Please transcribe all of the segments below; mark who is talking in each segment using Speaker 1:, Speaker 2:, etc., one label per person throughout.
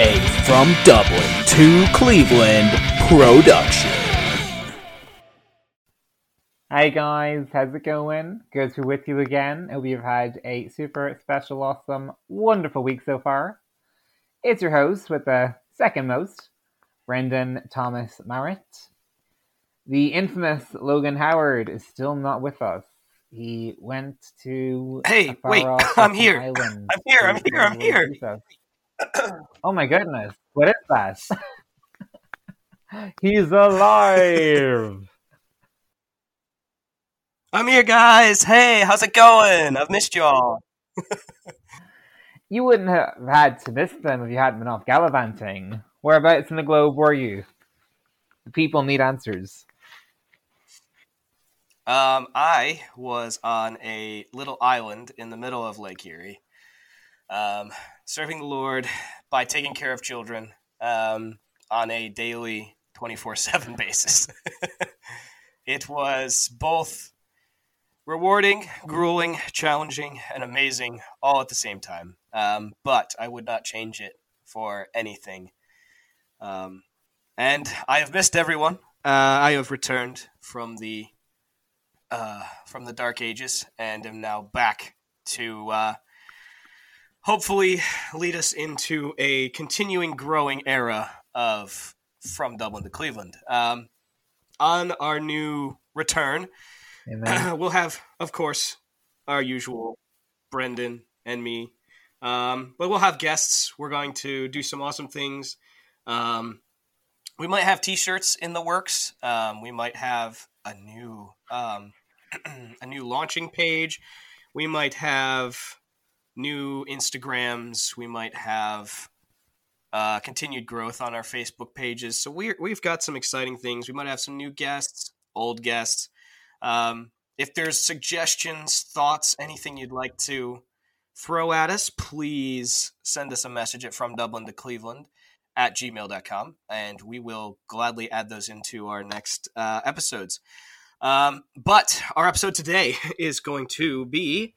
Speaker 1: A From Dublin to Cleveland production.
Speaker 2: Hi guys, how's it going? Good to be with you again. Hope you've had a super special, awesome, wonderful week so far. It's your host with the second most, Brendan Thomas Marrett. The infamous Logan Howard is still not with us. He went to
Speaker 3: Hey,
Speaker 2: a far
Speaker 3: wait,
Speaker 2: off
Speaker 3: I'm here.
Speaker 2: island
Speaker 3: I'm here,
Speaker 2: to
Speaker 3: I'm here, I'm here.
Speaker 2: Oh my goodness, what is that? He's alive!
Speaker 3: I'm here, guys. Hey, how's it going? I've missed y'all.
Speaker 2: You wouldn't have had to miss them if you hadn't been off gallivanting. Whereabouts in the globe were you? The people need answers.
Speaker 3: Um, I was on a little island in the middle of Lake Erie, um, serving the Lord by taking care of children um, on a daily 24 7 basis. it was both rewarding, grueling, challenging, and amazing all at the same time. Um, but I would not change it for anything. Um, and I have missed everyone. Uh, I have returned from the uh, from the Dark Ages and am now back to uh, hopefully lead us into a continuing growing era of from Dublin to Cleveland. Um, on our new return, we'll have, of course, our usual Brendan and me. Um, but we'll have guests. We're going to do some awesome things. Um, we might have T-shirts in the works. Um, we might have a new um, a new launching page. We might have new Instagrams. We might have uh, continued growth on our Facebook pages. So we we've got some exciting things. We might have some new guests, old guests. Um, if there's suggestions, thoughts, anything you'd like to throw at us, please send us a message at from Dublin to Cleveland at gmail.com and we will gladly add those into our next uh, episodes. Um, but our episode today is going to be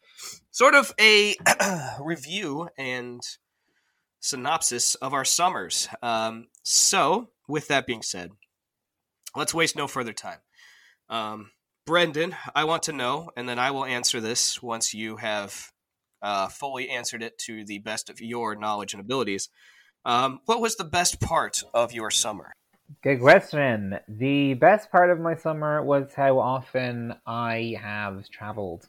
Speaker 3: sort of a review and synopsis of our summers. Um, so, with that being said, let's waste no further time. Um, Brendan, I want to know, and then I will answer this once you have uh, fully answered it to the best of your knowledge and abilities. Um, what was the best part of your summer?
Speaker 2: Good question. The best part of my summer was how often I have traveled.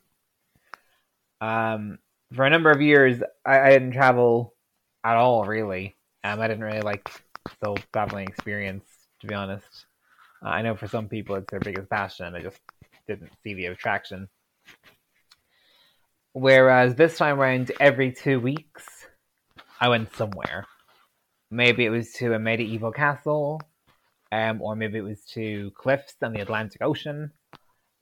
Speaker 2: Um, for a number of years, I, I didn't travel at all, really. Um, I didn't really like the traveling experience, to be honest. Uh, I know for some people it's their biggest passion. I just didn't see the attraction. Whereas this time around, every two weeks, I went somewhere. Maybe it was to a medieval castle, um, or maybe it was to cliffs on the Atlantic Ocean.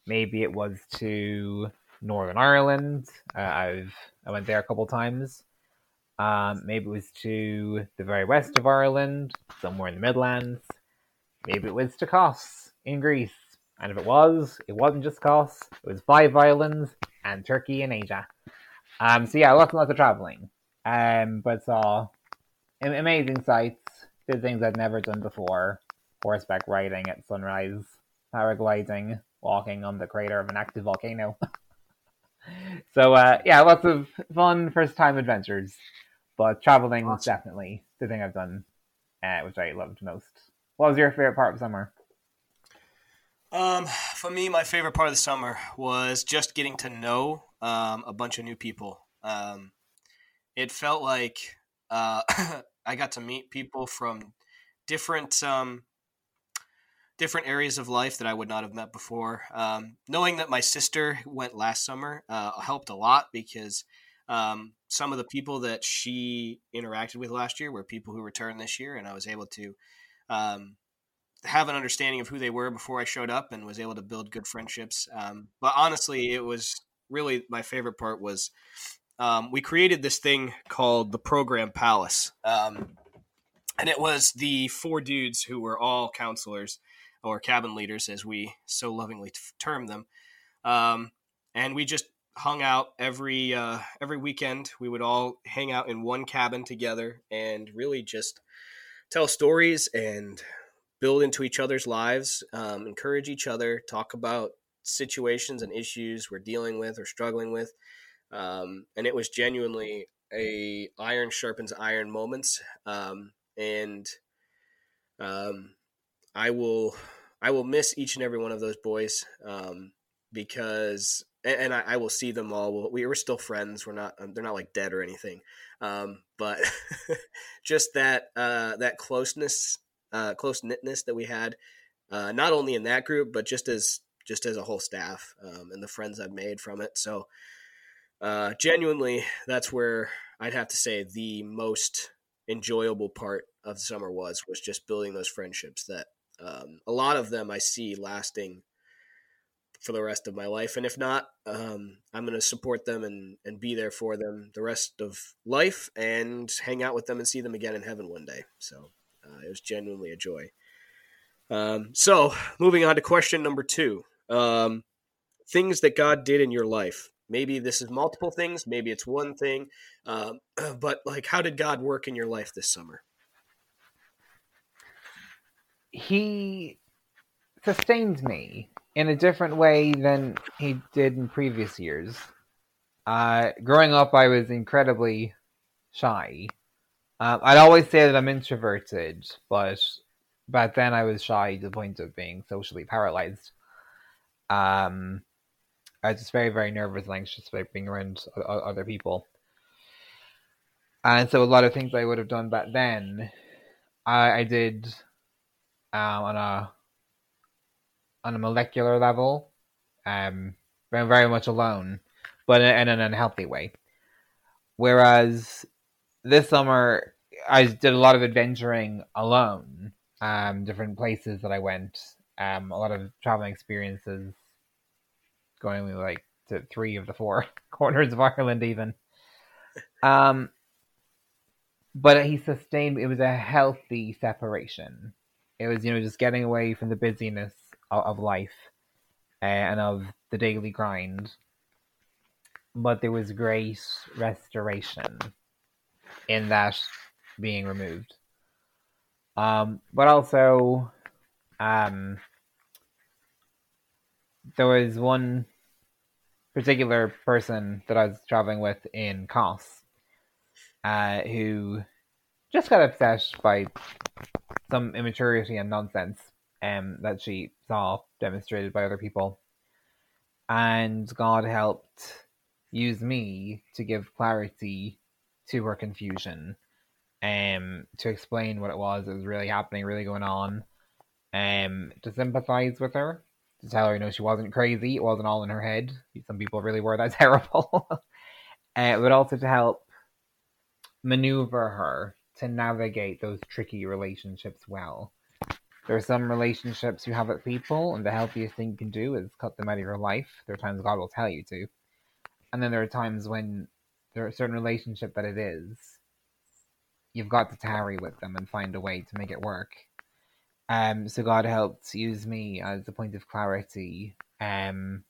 Speaker 2: Maybe it was to Northern Ireland. Uh, I've I went there a couple times. Um, maybe it was to the very west of Ireland, somewhere in the Midlands. Maybe it was to Kos in Greece. And if it was, it wasn't just Kos. It was five islands and Turkey and Asia. Um, so yeah, lots and lots of traveling. Um, but saw am- amazing sights. Did things I'd never done before. Horseback riding at sunrise, paragliding, walking on the crater of an active volcano. so uh, yeah, lots of fun first time adventures. But traveling was definitely the thing I've done, uh, which I loved most. What was your favorite part of summer?
Speaker 3: Um, for me, my favorite part of the summer was just getting to know um, a bunch of new people. Um, it felt like uh, I got to meet people from different um, different areas of life that I would not have met before. Um, knowing that my sister went last summer uh, helped a lot because um, some of the people that she interacted with last year were people who returned this year, and I was able to um, have an understanding of who they were before I showed up and was able to build good friendships. Um, but honestly, it was really my favorite part was um, we created this thing called the Program Palace. Um, and it was the four dudes who were all counselors or cabin leaders, as we so lovingly term them. Um, and we just hung out every uh, every weekend. We would all hang out in one cabin together and really just tell stories and build into each other's lives, um, encourage each other, talk about situations and issues we're dealing with or struggling with. Um, and it was genuinely a iron sharpens iron moments. Um, and um, I will I will miss each and every one of those boys um, because and, and I, I, will see them all. We were still friends. We're not um, they're not like dead or anything. Um, but just that uh, that closeness, uh, close knitness that we had, uh, not only in that group but just as just as a whole staff um, and the friends I've made from it. So uh, genuinely, that's where I'd have to say the most enjoyable part of the summer was was just building those friendships that um, a lot of them I see lasting for the rest of my life. And if not, um, I'm going to support them and, and be there for them the rest of life and hang out with them and see them again in heaven one day. So uh, it was genuinely a joy. Um, so moving on to question number two um, things that God did in your life. Maybe this is multiple things, maybe it's one thing, um, but like, how did God work in your life this summer?
Speaker 2: He sustained me in a different way than he did in previous years. Uh, growing up, I was incredibly shy. Um, I'd always say that I'm introverted, but back then I was shy to the point of being socially paralyzed. Um, I was just very, very nervous and anxious about being around other people. And so a lot of things I would have done back then, I, I did um, on a on a molecular level, um, very, much alone, but in, in an unhealthy way. Whereas this summer, I did a lot of adventuring alone, um, different places that I went, um, a lot of traveling experiences, going like to three of the four corners of Ireland, even. Um, but he sustained. It was a healthy separation. It was, you know, just getting away from the busyness of, of life uh, and of the daily grind. But there was great restoration in that being removed. Um, but also, um, there was one particular person that I was traveling with in Kos uh, who just got upset by some immaturity and nonsense um, that she saw demonstrated by other people. And God helped use me to give clarity to her confusion, um, to explain what it was that was really happening, really going on, um, to sympathize with her, to tell her, you know, she wasn't crazy, it wasn't all in her head. Some people really were that terrible. uh, but also to help maneuver her to navigate those tricky relationships well. There are some relationships you have with people, and the healthiest thing you can do is cut them out of your life. There are times God will tell you to. And then there are times when there are certain relationship that it is, you've got to tarry with them and find a way to make it work. Um, so God helped use me as a point of clarity, um,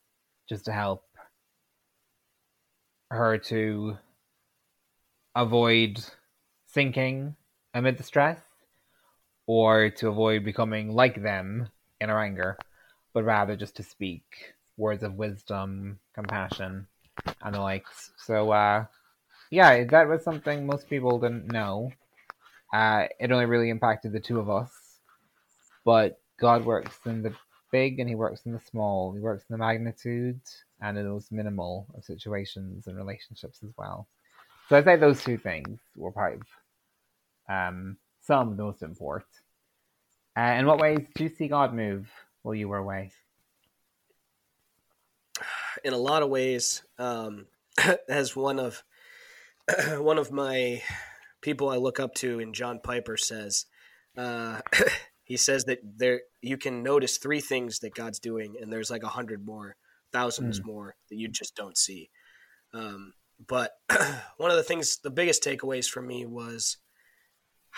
Speaker 2: just to help her to avoid sinking amid the stress or to avoid becoming like them in our anger, but rather just to speak words of wisdom, compassion, and the likes. So, uh, yeah, that was something most people didn't know. Uh, it only really impacted the two of us, but God works in the big and He works in the small. He works in the magnitude and in those minimal of situations and relationships as well. So I'd say those two things were of um, some of the most important. Uh, in what ways do you see God move while you were away?
Speaker 3: In a lot of ways, um, as one of one of my people I look up to, and John Piper says, uh, he says that there you can notice three things that God's doing, and there's like a hundred more, thousands mm. more that you just don't see. Um, but one of the things, the biggest takeaways for me was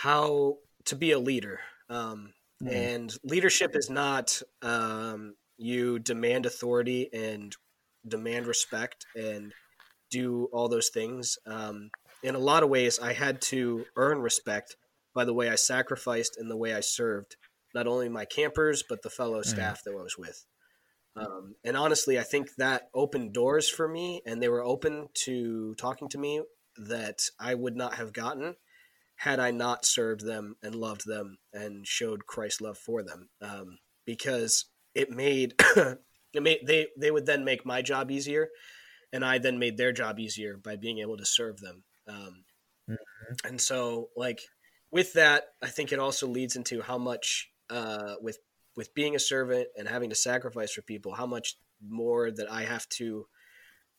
Speaker 3: how to be a leader. Um, mm. And leadership is not um, you demand authority and demand respect and do all those things. Um, in a lot of ways, I had to earn respect by the way I sacrificed and the way I served not only my campers but the fellow staff that I was with. Um, and honestly, I think that opened doors for me, and they were open to talking to me that I would not have gotten had I not served them and loved them and showed Christ's love for them. Um, because it made it made they they would then make my job easier, and I then made their job easier by being able to serve them. Um, And so, like with that, I think it also leads into how much uh, with with being a servant and having to sacrifice for people, how much more that I have to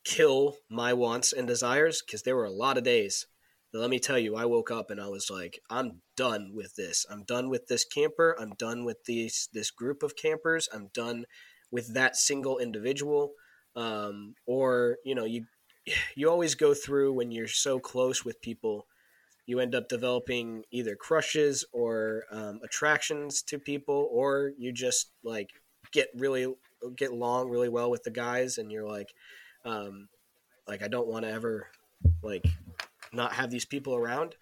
Speaker 3: kill my wants and desires because there were a lot of days that let me tell you i woke up and i was like i'm done with this. I'm done with this camper. I'm done with these this group of campers. I'm done with that single individual. Um, or you know you you always go through when you're so close with people you end up developing either crushes or um, attractions to people or you just like get really get along really well with the guys and you're like um, like i don't want to ever like not have these people around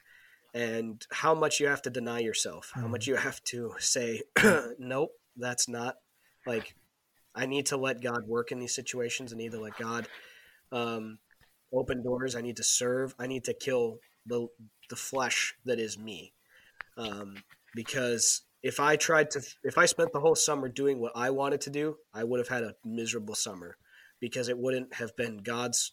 Speaker 3: and how much you have to deny yourself how much you have to say nope that's not like i need to let god work in these situations i need to let god um, open doors i need to serve i need to kill the the flesh that is me um, because if i tried to if i spent the whole summer doing what i wanted to do i would have had a miserable summer because it wouldn't have been god's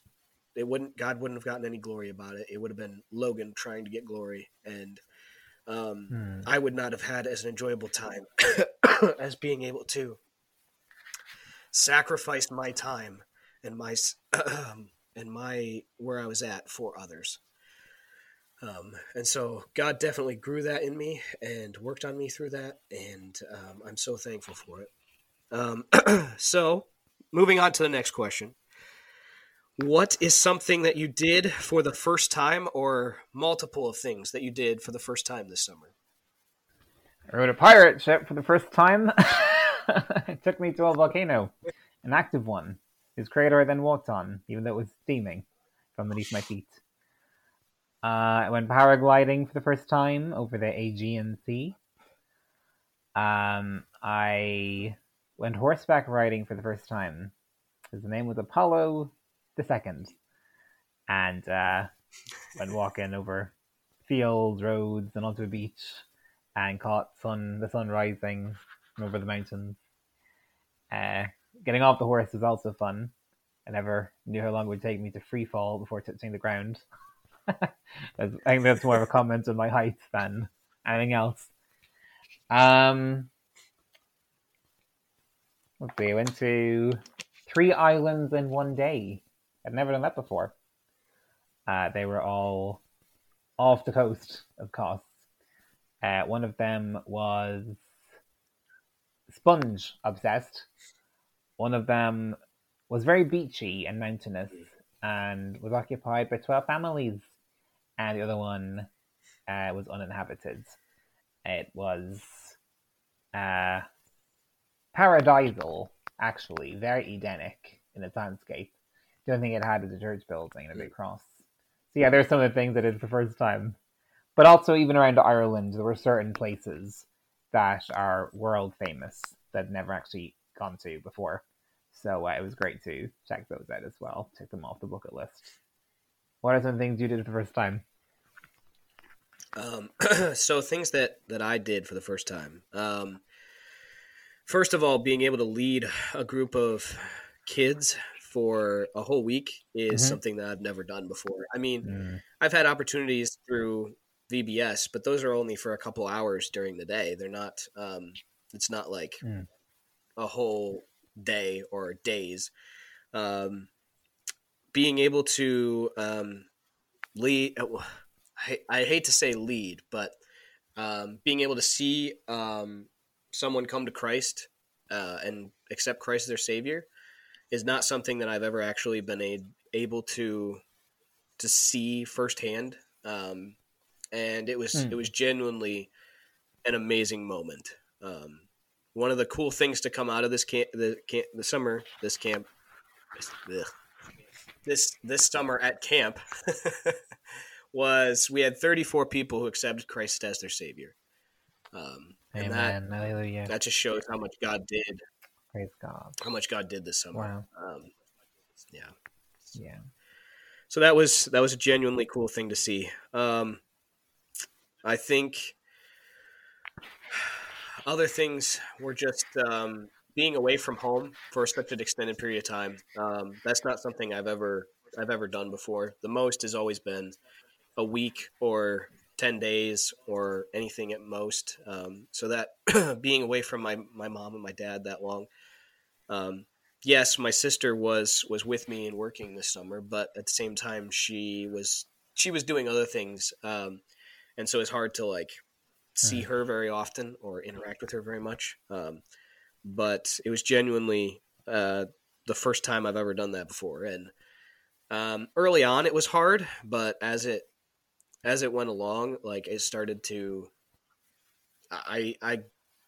Speaker 3: it wouldn't god wouldn't have gotten any glory about it. It would have been logan trying to get glory. And um,
Speaker 2: Hmm.
Speaker 3: i would not have had as an enjoyable time as being able to sacrifice my time and my and my where i was at for others. Um, and so god definitely grew that in me and worked on me through that. And um, i'm so thankful for it. Um, so moving on to the next question what is something that you did for the first time or multiple of things that you did for the first time this summer
Speaker 2: I rode a pirate ship for the first time. it took me to a volcano, an active one, whose crater I then walked on, even though it was steaming from beneath my feet. Uh, I went paragliding for the first time over the Aegean Sea. Um, I went horseback riding for the first time. His name was Apollo the Second, and uh, went walking over fields, roads, and onto a beach and caught sun the sun rising over the mountains. Uh, getting off the horse was also fun. I never knew how long it would take me to free fall before touching the ground. I think that's more of a comment on my height than anything else. Um, let's see. I went to three islands in one day. I'd never done that before. Uh, they were all off the coast of Kos. Uh, one of them was sponge obsessed. One of them was very beachy and mountainous and was occupied by 12 families. And the other one uh, was uninhabited. It was uh, paradisal, actually, very Edenic in its landscape. The only thing it had was a church building and a big cross. So, yeah, there's some of the things I did for the first time but also even around Ireland, there were certain places that are world famous that I'd never actually gone to before. So uh, it was great to check those out as well, check them off the bucket list. What are some things you did for the first time?
Speaker 3: Um, so things that that I did for the first time. Um, first of all, being able to lead a group of kids for a whole week is
Speaker 2: Mhm.
Speaker 3: something that I've never done before. I mean,
Speaker 2: Mm,
Speaker 3: I've had opportunities through VBS, but those are only for a couple hours during the day. They're not. Um, it's not like
Speaker 2: Mm.
Speaker 3: a whole day or days. Um, being able to um, lead. I, I hate to say lead, but um, being able to see um, someone come to Christ uh, and accept Christ as their Savior is not something that I've ever actually been a, able to to see firsthand. Um, and it was
Speaker 2: Hmm.
Speaker 3: it was genuinely an amazing moment. Um, one of the cool things to come out of this camp, the camp, the summer, this camp, ugh. this this summer at camp was we had 34 people who accepted Christ as their savior. Um, and that
Speaker 2: Hallelujah.
Speaker 3: that just shows how much God did,
Speaker 2: Praise God.
Speaker 3: how much God did this summer.
Speaker 2: Wow.
Speaker 3: Um, yeah.
Speaker 2: Yeah.
Speaker 3: So that was that was a genuinely cool thing to see. Um, I think other things were just um, being away from home for such an extended period of time. Um, that's not something I've ever I've ever done before. The most has always been a week or ten days or anything at most. Um, so that being away from my my mom and my dad that long. Um, yes, my sister was was with me and working this summer, but at the same time, she was she was doing other things, um, and so it's hard to like see her very often or interact with her very much. Um, but it was genuinely uh, the first time I've ever done that before, and um, early on it was hard, but as it as it went along, like it started to, I I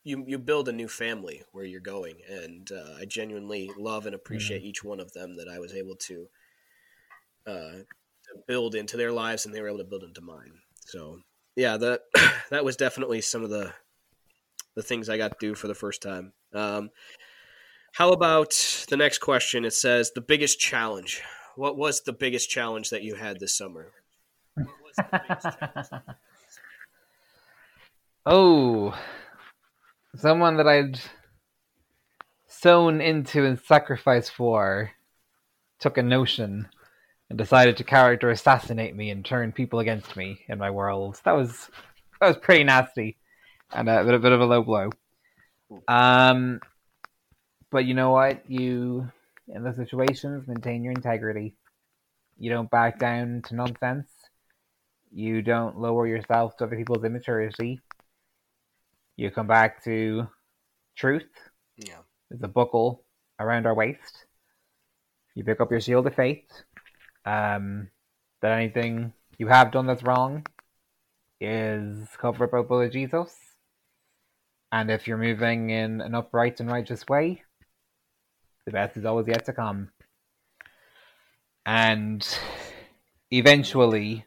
Speaker 3: you you build a new family where you're going, and uh, I genuinely love and appreciate each one of them that I was able to uh, to build into their lives, and they were able to build into mine. So yeah, that that was definitely some of the the things I got to do for the first time. Um, how about the next question? It says the biggest challenge. What was the biggest challenge that you had this summer? What was the biggest challenge?
Speaker 2: Oh, someone that I'd sown into and sacrificed for took a notion and decided to character assassinate me and turn people against me in my world. That was that was pretty nasty and a bit, a bit of a low blow. Um, but you know what? You in the situations maintain your integrity. You don't back down to nonsense. You don't lower yourself to other people's immaturity you come back to truth.
Speaker 3: Yeah.
Speaker 2: There's a buckle around our waist. You pick up your shield of faith. Um, that anything you have done that's wrong is covered by the blood of Jesus. And if you're moving in an upright and righteous way, the best is always yet to come. And eventually,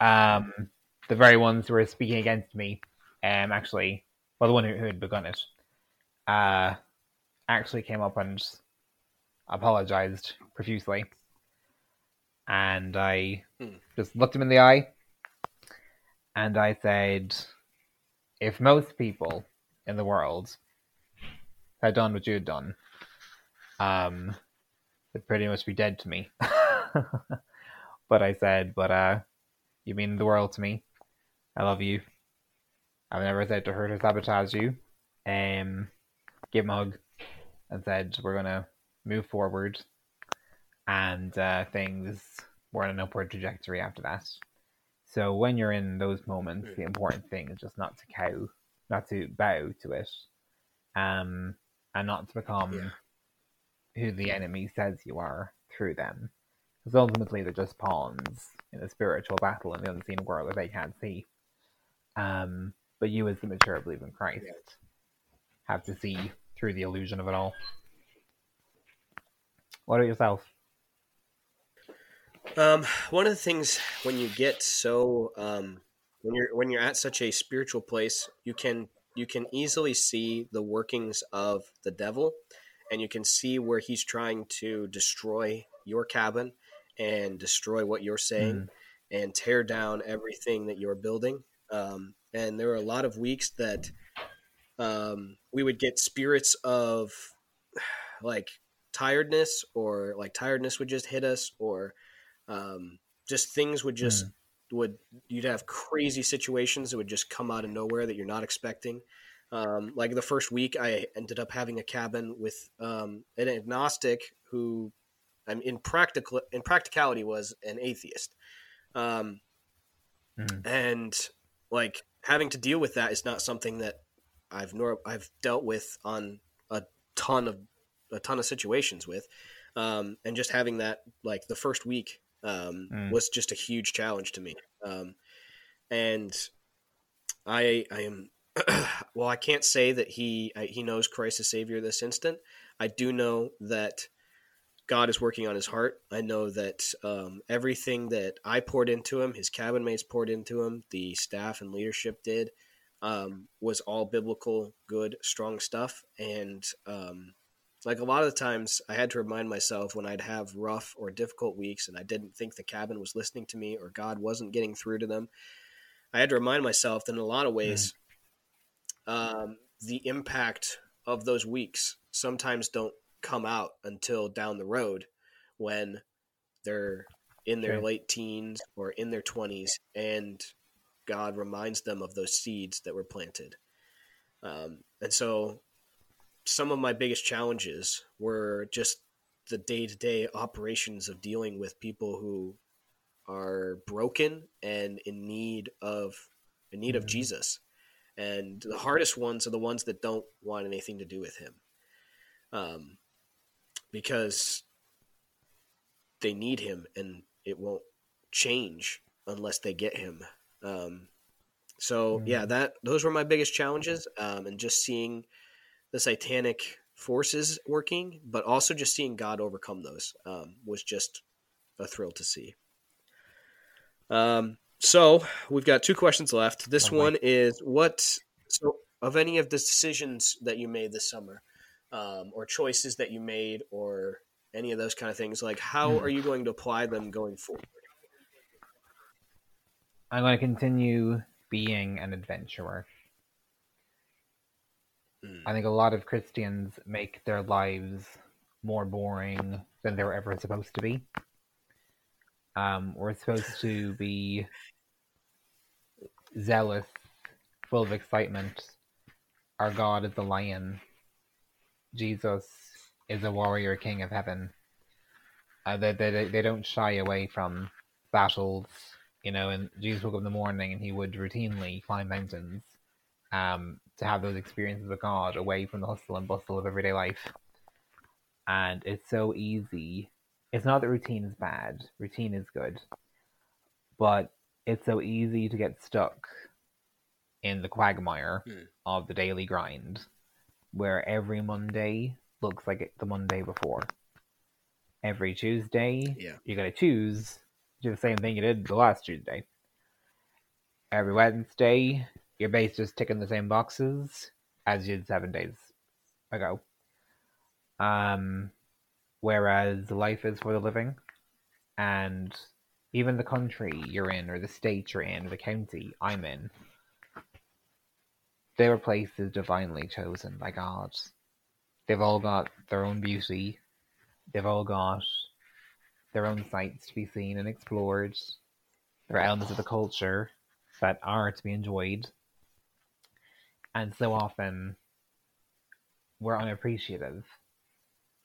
Speaker 2: um, the very ones who were speaking against me, um, actually, well, the one who, who had begun it, uh, actually came up and apologized profusely. And I
Speaker 3: Hmm.
Speaker 2: just looked him in the eye and I said, if most people in the world had done what you had done, um, they'd pretty much be dead to me. but I said, but uh, you mean the world to me. I love you. I've never said to hurt or sabotage you. Um, give him a hug and said we're gonna move forward, and uh, things were on an upward trajectory after that. So when you're in those moments, the important thing is just not to cow, not to bow to it, um, and not to become
Speaker 3: Yeah.
Speaker 2: who the enemy says you are through them. Because ultimately they're just pawns in a spiritual battle in the unseen world that they can't see. Um, but you, as the mature believer in Christ, have to see through the illusion of it all. What about yourself?
Speaker 3: Um, one of the things when you get so um, when you're when you're at such a spiritual place, you can you can easily see the workings of the devil, and you can see where he's trying to destroy your cabin and destroy what you're saying and tear down everything that you're building. Um, and there were a lot of weeks that um, we would get spirits of like tiredness or like tiredness would just hit us or um, just things would just would you'd have crazy situations that would just come out of nowhere that you're not expecting. Um, like the first week i ended up having a cabin with um, an agnostic who I'm in practical in practicality was an atheist. Um,
Speaker 2: Mhm.
Speaker 3: and like having to deal with that is not something that i've nor i've dealt with on a ton of a ton of situations with. Um, and just having that like the first week um,
Speaker 2: Mm.
Speaker 3: was just a huge challenge to me. Um, and i i am well i can't say that he I, he knows christ as savior this instant. I do know that God is working on his heart. I know that um, everything that I poured into him, his cabin mates poured into him, the staff and leadership did, um, was all biblical, good, strong stuff. And um, like a lot of the times, I had to remind myself when I'd have rough or difficult weeks and I didn't think the cabin was listening to me or God wasn't getting through to them. I had to remind myself that in a lot of ways, mm. the impact of those weeks sometimes don't come out until down the road when they're in their late teens or in their 20s and God reminds them of those seeds that were planted. Um, and so some of my biggest challenges were just the day to day operations of dealing with people who are broken and in need of in need mm-hmm. of Jesus. And the hardest ones are the ones that don't want anything to do with him. Um, because they need him and it won't change unless they get him. Um, so yeah, that those were my biggest challenges, um, and just seeing the satanic forces working, but also just seeing God overcome those um, was just a thrill to see. Um, so we've got two questions left. This oh, one is what so of any of the decisions that you made this summer, um, or choices that you made or any of those kind of things like how mm. are you going to apply them going forward?
Speaker 2: I'm going to continue being an adventurer. Mm. i think a lot of christians make their lives more boring than they were ever supposed to be. Um, we're supposed to be zealous full of excitement. Our god is the lion Jesus is a warrior king of heaven. Uh, they, they, they don't shy away from battles, you know, and Jesus woke up in the morning and he would routinely climb mountains um, to have those experiences with God away from the hustle and bustle of everyday life. And it's so easy. It's not that routine is bad, routine is good, but it's so easy to get stuck in the quagmire hmm. of the daily grind where every Monday looks like the Monday before. Every Tuesday,
Speaker 3: yeah.
Speaker 2: you gotta choose do the same thing you did the last Tuesday. Every Wednesday, you're basically just ticking the same boxes as you did seven days ago. Um, whereas life is for the living, and even the country you're in, or the state you're in, or the county I'm in, they were places divinely chosen by God. They've all got their own beauty. They've all got their own sights to be seen and explored. There are elements of the culture that are to be enjoyed. And so often we're unappreciative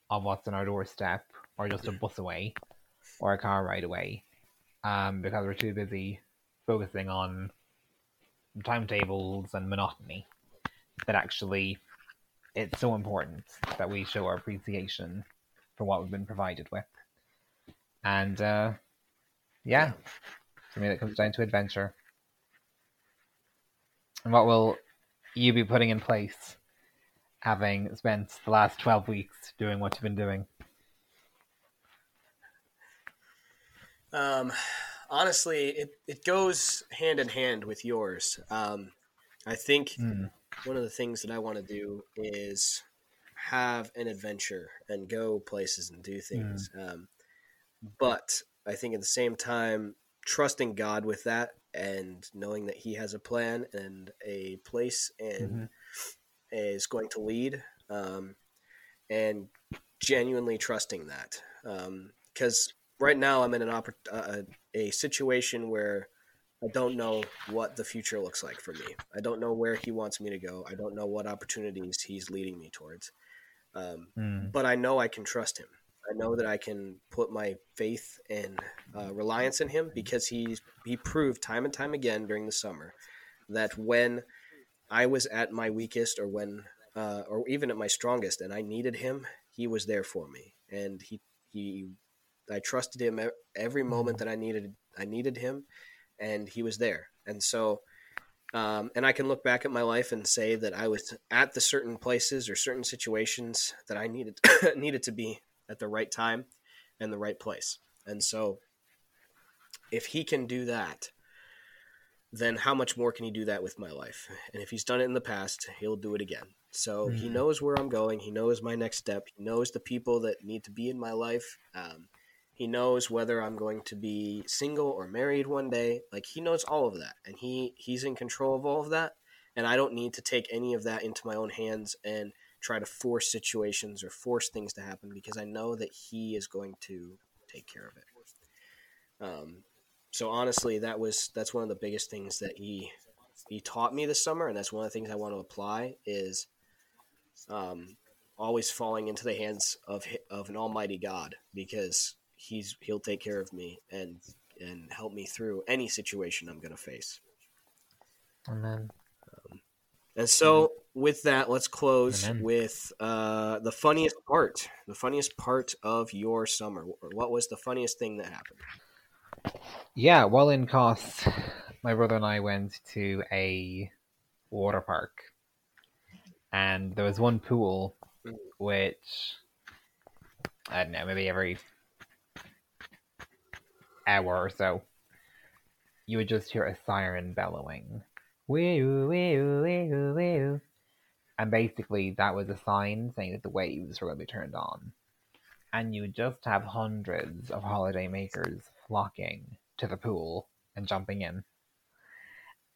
Speaker 2: of what's on our doorstep or just a bus away or a car ride away um, because we're too busy focusing on timetables and monotony that actually it's so important that we show our appreciation for what we've been provided with. And uh, yeah, for me, that comes down to adventure. And what will you be putting in place, having spent the last 12 weeks doing what you've been doing?
Speaker 3: Um, honestly, it, it goes hand in hand with yours. Um, I think mm. one of the things that I want to do is have an adventure and go places and do things. Mm. Um, but I think at the same time, trusting God with that and knowing that He has a plan and a place and mm-hmm. is going to lead, um, and genuinely trusting that. Because um, right now I'm in an oppor- uh, a situation where I don't know what the future looks like for me. I don't know where he wants me to go. I don't know what opportunities he's leading me towards. Um, mm. But I know I can trust him. I know that I can put my faith and uh, reliance in him because he he proved time and time again during the summer that when I was at my weakest or when uh, or even at my strongest and I needed him, he was there for me and he he I trusted him every moment mm-hmm. that I needed. I needed him, and he was there. And so, um, and I can look back at my life and say that I was at the certain places or certain situations that I needed needed to be at the right time and the right place. And so if he can do that, then how much more can he do that with my life? And if he's done it in the past, he'll do it again. So he
Speaker 2: Mhm.
Speaker 3: knows where I'm going. He knows my next step. He knows the people that need to be in my life. Um, he knows whether I'm going to be single or married one day. Like he knows all of that, and he he's in control of all of that. And I don't need to take any of that into my own hands and try to force situations or force things to happen because I know that he is going to take care of it. Um, so honestly, that was that's one of the biggest things that he he taught me this summer, and that's one of the things I want to apply is um, always falling into the hands of of an Almighty God because he's he'll take care of me and and help me through any situation I'm going to face.
Speaker 2: Amen.
Speaker 3: And so, with that, let's close
Speaker 2: Amen.
Speaker 3: with uh, the funniest part. The funniest part of your summer. What was the funniest thing that happened?
Speaker 2: Yeah, while in Kos, my brother and I went to a water park, and there was one pool
Speaker 3: Mm.
Speaker 2: which I don't know, maybe every hour or so, you would just hear a siren bellowing, wee wee wee wee, and basically that was a sign saying that the waves were going to be turned on, and you would just have hundreds of holiday makers flocking to the pool and jumping in.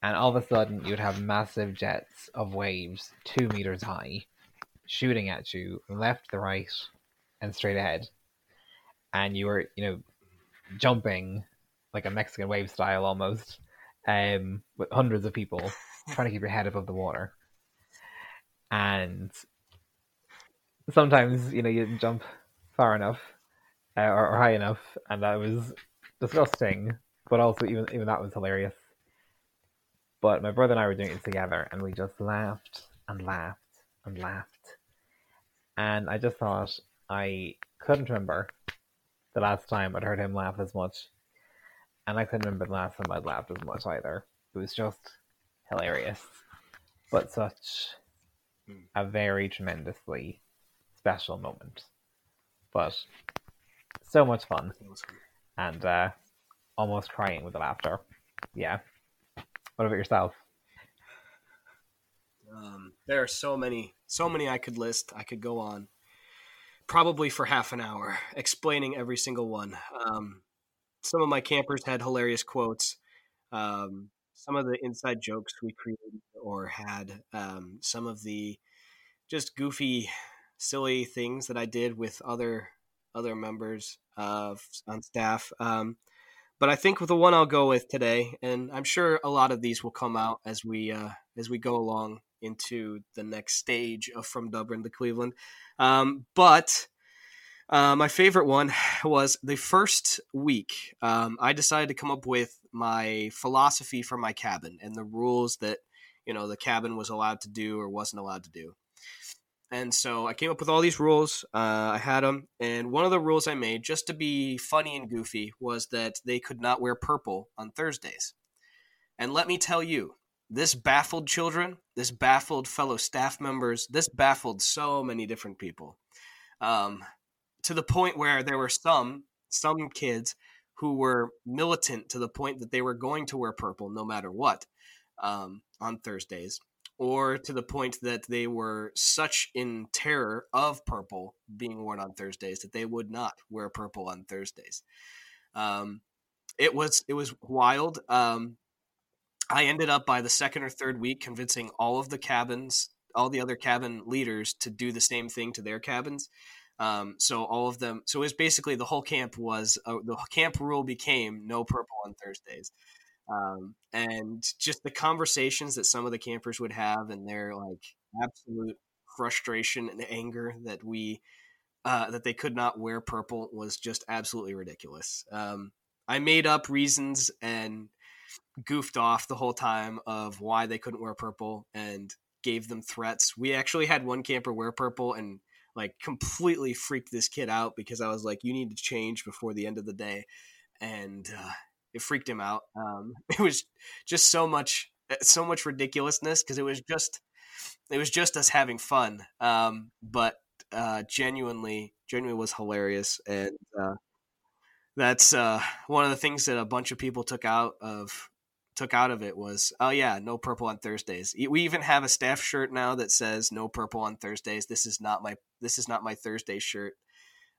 Speaker 2: And all of a sudden, you'd have massive jets of waves two meters high shooting at you left to right and straight ahead. And you were, you know, jumping like a Mexican wave style almost, um, with hundreds of people trying to keep your head above the water. And sometimes, you know, you jump far enough uh, or, or high enough, and that was disgusting. But also, even even that was hilarious. But my brother and I were doing it together, and we just laughed and laughed and laughed. And I just thought I couldn't remember the last time I'd heard him laugh as much, and I couldn't remember the last time I'd laughed as much either. It was just hilarious, but such
Speaker 3: Hmm.
Speaker 2: a very tremendously special moment. But so much fun and uh, almost crying with the laughter. Yeah. What about yourself?
Speaker 3: Um, there are so many, so many I could list. I could go on, probably for half an hour, explaining every single one. Um, some of my campers had hilarious quotes. Um, some of the inside jokes we created or had. Um, some of the just goofy, silly things that I did with other other members of on staff. Um, but I think with the one I'll go with today, and I'm sure a lot of these will come out as we uh, as we go along into the next stage of from Dublin to Cleveland. Um, but uh, my favorite one was the first week. Um, I decided to come up with my philosophy for my cabin and the rules that you know the cabin was allowed to do or wasn't allowed to do. And so I came up with all these rules. Uh, I had them, and one of the rules I made, just to be funny and goofy, was that they could not wear purple on Thursdays. And let me tell you, this baffled children, this baffled fellow staff members, this baffled so many different people, um, to the point where there were some some kids who were militant to the point that they were going to wear purple no matter what um, on Thursdays or to the point that they were such in terror of purple being worn on Thursdays that they would not wear purple on Thursdays. Um, it was it was wild. Um, I ended up by the second or third week convincing all of the cabins, all the other cabin leaders, to do the same thing to their cabins. Um, so all of them. So it was basically the whole camp was uh, the camp rule became no purple on Thursdays um, and just the conversations that some of the campers would have and their like absolute frustration and anger that we uh, that they could not wear purple was just absolutely ridiculous. Um, I made up reasons and goofed off the whole time of why they couldn't wear purple and gave them threats. We actually had one camper wear purple and like completely freaked this kid out because I was like, "You need to change before the end of the day," and uh, it freaked him out. Um, it was just so much, so much ridiculousness because it was just, it was just us having fun. Um, but uh, genuinely genuinely was hilarious, and uh, that's uh, one of the things that a bunch of people took out of took out of it was oh yeah no purple on thursdays. We even have a staff shirt now that says no purple on thursdays. This is not my this is not my thursday shirt.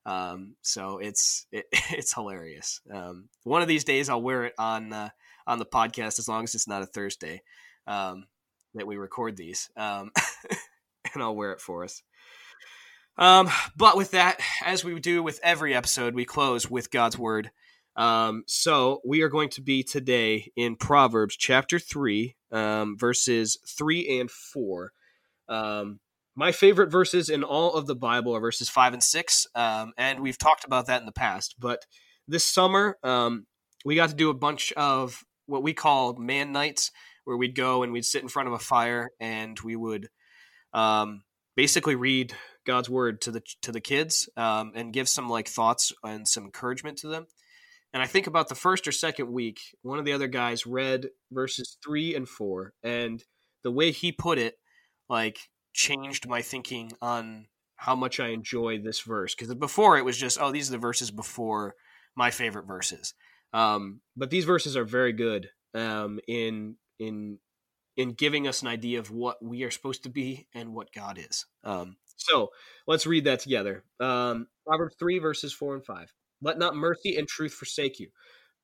Speaker 3: Um, so it's it, it's hilarious. Um, one of these days i'll wear it on uh, on the podcast as long as it's not a thursday um, that we record these um, and i'll wear it for us um, but with that as we do with every episode we close with god's word um, so we are going to be today in Proverbs chapter three, um, verses three and four. Um, my favorite verses in all of the Bible are verses five and six, um, and we've talked about that in the past. But this summer, um, we got to do a bunch of what we call man nights, where we'd go and we'd sit in front of a fire and we would um, basically read God's word to the to the kids and give some like thoughts and some encouragement to them. And I think about the first or second week, one of the other guys read verses three and four, and the way he put it, like, changed my thinking on how much I enjoy this verse. Because before it was just, oh, these are the verses before my favorite verses. Um, but these verses are very good um, in in in giving us an idea of what we are supposed to be and what God is. Um, so let's read that together. Um, Proverbs three verses four and five. Let not mercy and truth forsake you.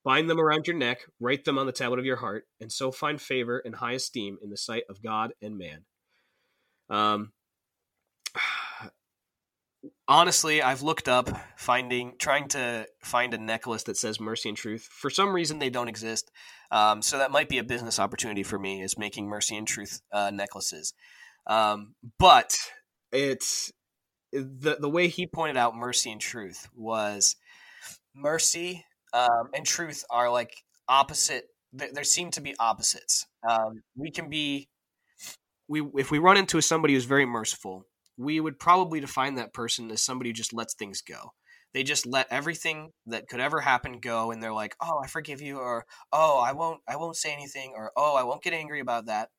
Speaker 3: Bind them around your neck, write them on the tablet of your heart, and so find favor and high esteem in the sight of God and man. Um, honestly, I've looked up finding, trying to find a necklace that says mercy and truth. For some reason, they don't exist. Um, so that might be a business opportunity for me is making mercy and truth uh, necklaces. Um, but it's the the way he pointed out mercy and truth was mercy um, and truth are like opposite. There seem to be opposites. Um, we can be, we if we run into somebody who's very merciful, we would probably define that person as somebody who just lets things go. They just let everything that could ever happen go, and they're like, "Oh, I forgive you," or "Oh, I won't, I won't say anything," or "Oh, I won't get angry about that."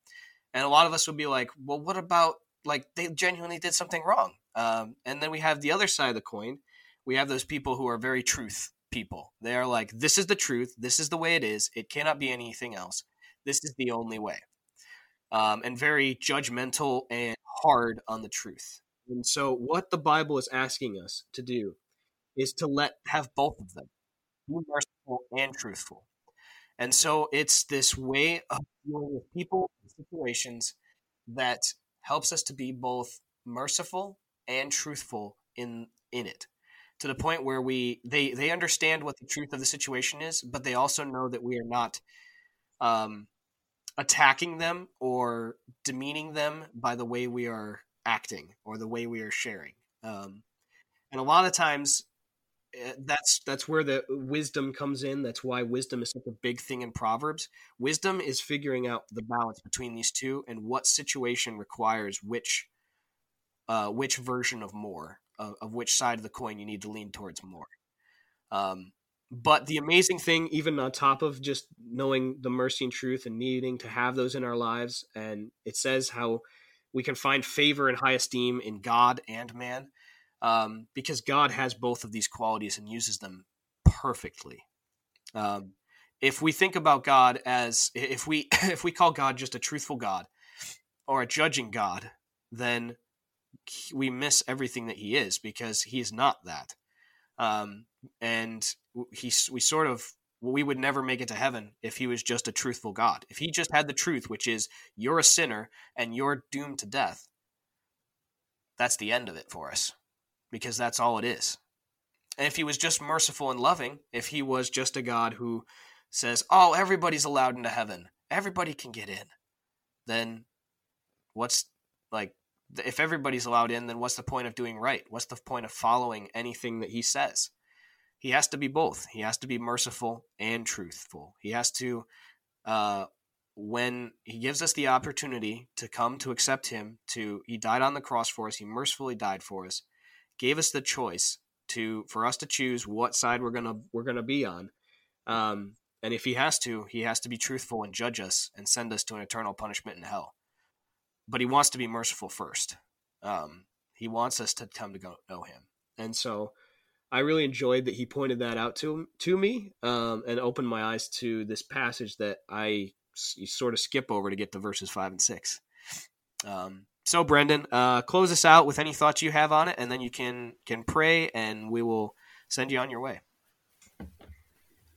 Speaker 3: And a lot of us would be like, "Well, what about like they genuinely did something wrong?" Um, and then we have the other side of the coin. We have those people who are very truth people. They are like, this is the truth. This is the way it is. It cannot be anything else. This is the only way. Um, and very judgmental and hard on the truth. And so, what the Bible is asking us to do is to let have both of them, be merciful and truthful. And so, it's this way of dealing with people and situations that helps us to be both merciful and truthful in in it to the point where we they they understand what the truth of the situation is, but they also know that we are not um, attacking them or demeaning them by the way we are acting or the way we are sharing. Um, and a lot of times, that's that's where the wisdom comes in. That's why wisdom is such a big thing in Proverbs. Wisdom is figuring out the balance between these two and what situation requires which uh, which version of more of, of, which side of the coin you need to lean towards more. Um, but the amazing thing, even on top of just knowing the mercy and truth and needing to have those in our lives, and it says how we can find favor and high esteem in God and man, um, because God has both of these qualities and uses them perfectly. Um, if we think about God as if we if we call God just a truthful God or a judging God, then we miss everything that he is because he is not that. Um, and he, we sort of, we would never make it to heaven if he was just a truthful God. If he just had the truth, which is you're a sinner and you're doomed to death, that's the end of it for us because that's all it is. And if he was just merciful and loving, if he was just a God who says, oh, everybody's allowed into heaven, everybody can get in, then what's like if everybody's allowed in, then what's the point of doing right? What's the point of following anything that he says? He has to be both. He has to be merciful and truthful. He has to, uh, when he gives us the opportunity to come to accept him, to he died on the cross for us. He mercifully died for us, gave us the choice to for us to choose what side we're gonna we're gonna be on. Um, and if he has to, he has to be truthful and judge us and send us to an eternal punishment in hell but he wants to be merciful first. Um, He wants us to come to go know Him, and so I really enjoyed that he pointed that out to to me um, and opened my eyes to this passage that I sort of skip over to get to verses five and six. Um, so, Brendan, uh, close us out with any thoughts you have on it, and then you can can pray, and we will send you on your way.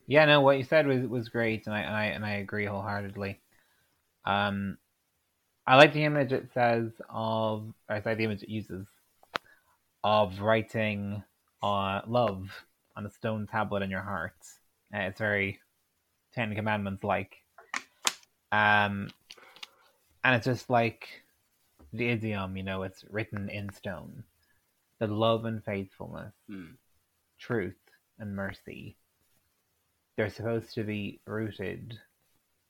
Speaker 2: Yeah, no, what you said was was great, and I and I, and I agree wholeheartedly. Um, I like the image it says of, or I like the image it uses of writing uh, love on a stone tablet in your heart. Uh, it's very Ten Commandments like. Um, and it's just like the idiom, you know, it's written in stone. The love and faithfulness,
Speaker 3: Hmm.
Speaker 2: truth and mercy, they're supposed to be rooted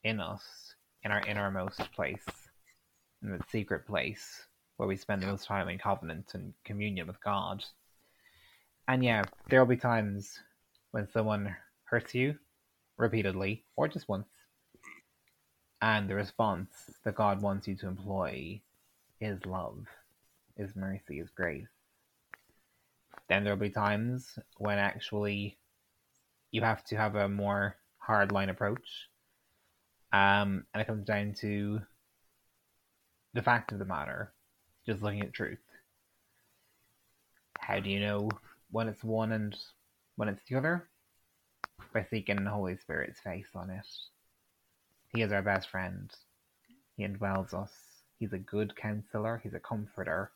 Speaker 2: in us, in our innermost place, in the secret place where we spend the most time in covenant and communion with God. And yeah, there will be times when someone hurts you repeatedly or just once, and the response that God wants you to employ is love, is mercy, is grace. Then there will be times when actually you have to have a more hardline approach. Um, and it comes down to the fact of the matter, just looking at truth. How do you know when it's one and when it's the other? By seeking the Holy Spirit's face on it. He is our best friend. He indwells us. He's a good counselor. He's a comforter.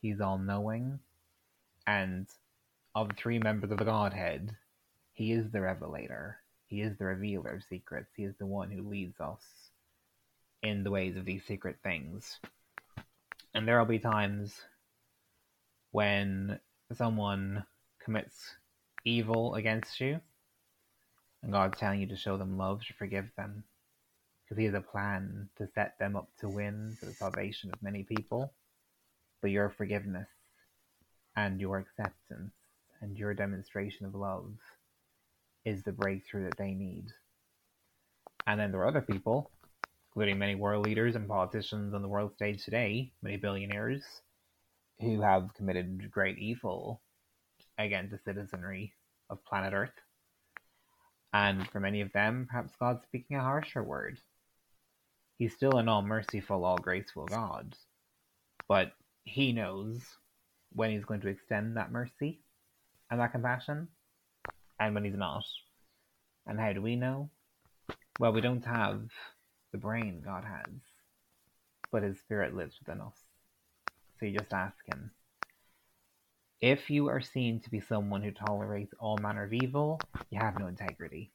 Speaker 2: He's all knowing. And of the three members of the Godhead, he is the revelator. He is the revealer of secrets. He is the one who leads us in the ways of these secret things. And there will be times when someone commits evil against you, and God's telling you to show them love, to forgive them, because He has a plan to set them up to win for the salvation of many people. But your forgiveness and your acceptance and your demonstration of love is the breakthrough that they need. And then there are other people, including many world leaders and politicians on the world stage today, many billionaires, who have committed great evil against the citizenry of planet Earth. And for many of them, perhaps God's speaking a harsher word. He's still an all merciful, all graceful God. But he knows when he's going to extend that mercy and that compassion and when he's not. And how do we know? Well, we don't have the brain God has, but his spirit lives within us. So you just ask him. If you are seen to be someone who tolerates all manner of evil, you have no integrity.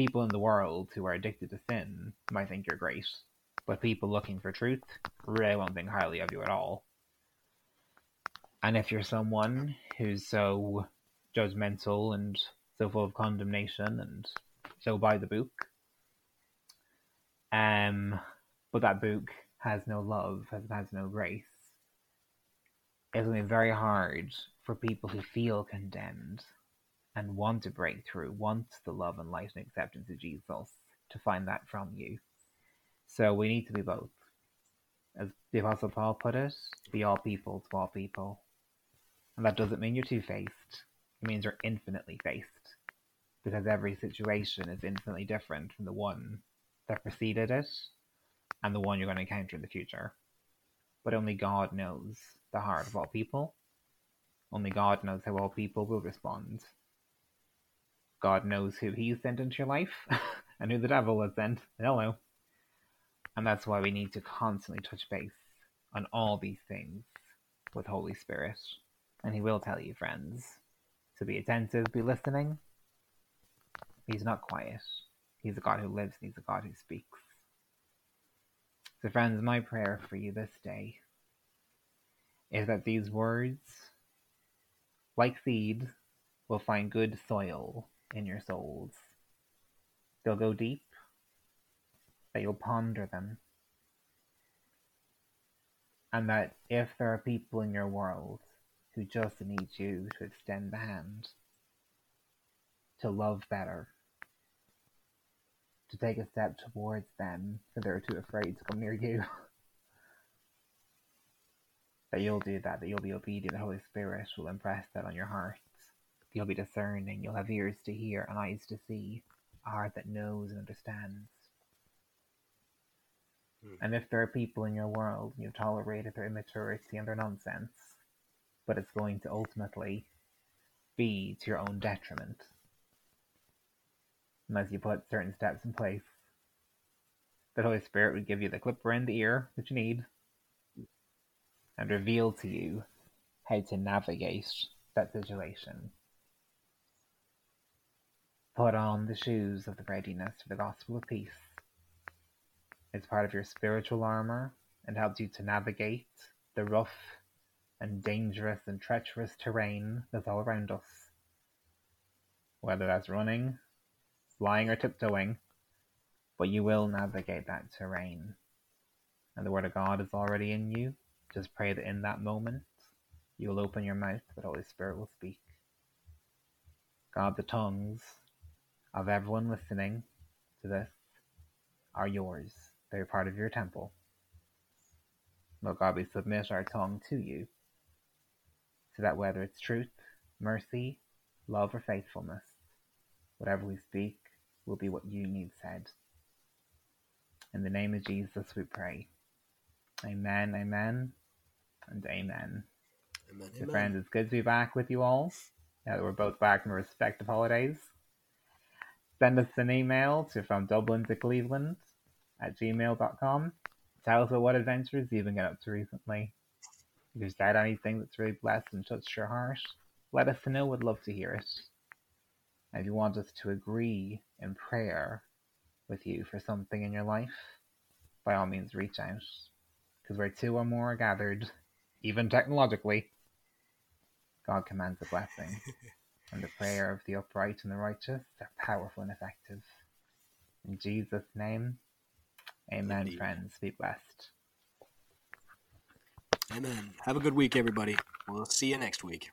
Speaker 2: People in the world who are addicted to sin might think you're great, but people looking for truth really won't think highly of you at all. And if you're someone who's so judgmental and so full of condemnation and so by the book, um, but that book has no love, has, has no grace, it's going to be very hard for people who feel condemned and want to break through, want the love and light and acceptance of Jesus to find that from you. So we need to be both. As the Apostle Paul put it, be all people to all people. And that doesn't mean you're two faced, it means you're infinitely faced. Because every situation is infinitely different from the one that preceded it and the one you're going to encounter in the future. But only God knows the heart of all people. Only God knows how all people will respond. God knows who He sent into your life and who the devil has sent. Know. And that's why we need to constantly touch base on all these things with Holy Spirit. And He will tell you, friends, to be attentive, be listening. He's not quiet. He's a God who lives, and He's a God who speaks. So, friends, my prayer for you this day is that these words, like seed, will find good soil in your souls. They'll go deep, that you'll ponder them, and that if there are people in your world who just need you to extend the hand, to love better, to take a step towards them, that they're too afraid to come near you. that you'll do that, that you'll be obedient, the Holy Spirit will impress that on your heart. You'll be discerning, you'll have ears to hear and eyes to see, a heart that knows and understands.
Speaker 3: Hmm.
Speaker 2: And if there are people in your world and you've tolerated their immaturity and their nonsense, but it's going to ultimately be to your own detriment, unless you put certain steps in place, the Holy Spirit would give you the clipper in the ear that you need and reveal to you how to navigate that situation. Put on the shoes of the readiness for the gospel of peace. It's part of your spiritual armor and helps you to navigate the rough and dangerous and treacherous terrain that's all around us. Whether that's running, flying, or tiptoeing, but you will navigate that terrain. And the Word of God is already in you. Just pray that in that moment you will open your mouth, the Holy Spirit will speak. God, the tongues of everyone listening to this are yours. They're part of your temple. Lord God, we submit our tongue to you so that whether it's truth, mercy, love, or faithfulness, whatever we speak will be what you need said. In the name of Jesus we pray. Amen, amen, and amen.
Speaker 3: Amen.
Speaker 2: So
Speaker 3: amen.
Speaker 2: friends, it's good to be back with you all. Now that we're both back from our respective holidays. Send us an email to from Dublin to Cleveland at gmail.com. Tell us what adventures you've been getting up to recently. If you've anything that's really blessed and touched your heart, let us know. We'd love to hear it. And if you want us to agree in prayer with you for something in your life, by all means reach out. Because where two or more are gathered, even technologically, God commands a blessing. and the prayer of the upright and the righteous are powerful and effective. In Jesus' name, amen,
Speaker 3: Indeed.
Speaker 2: friends. Be blessed.
Speaker 3: Amen. Have a good week, everybody. We'll see you next week.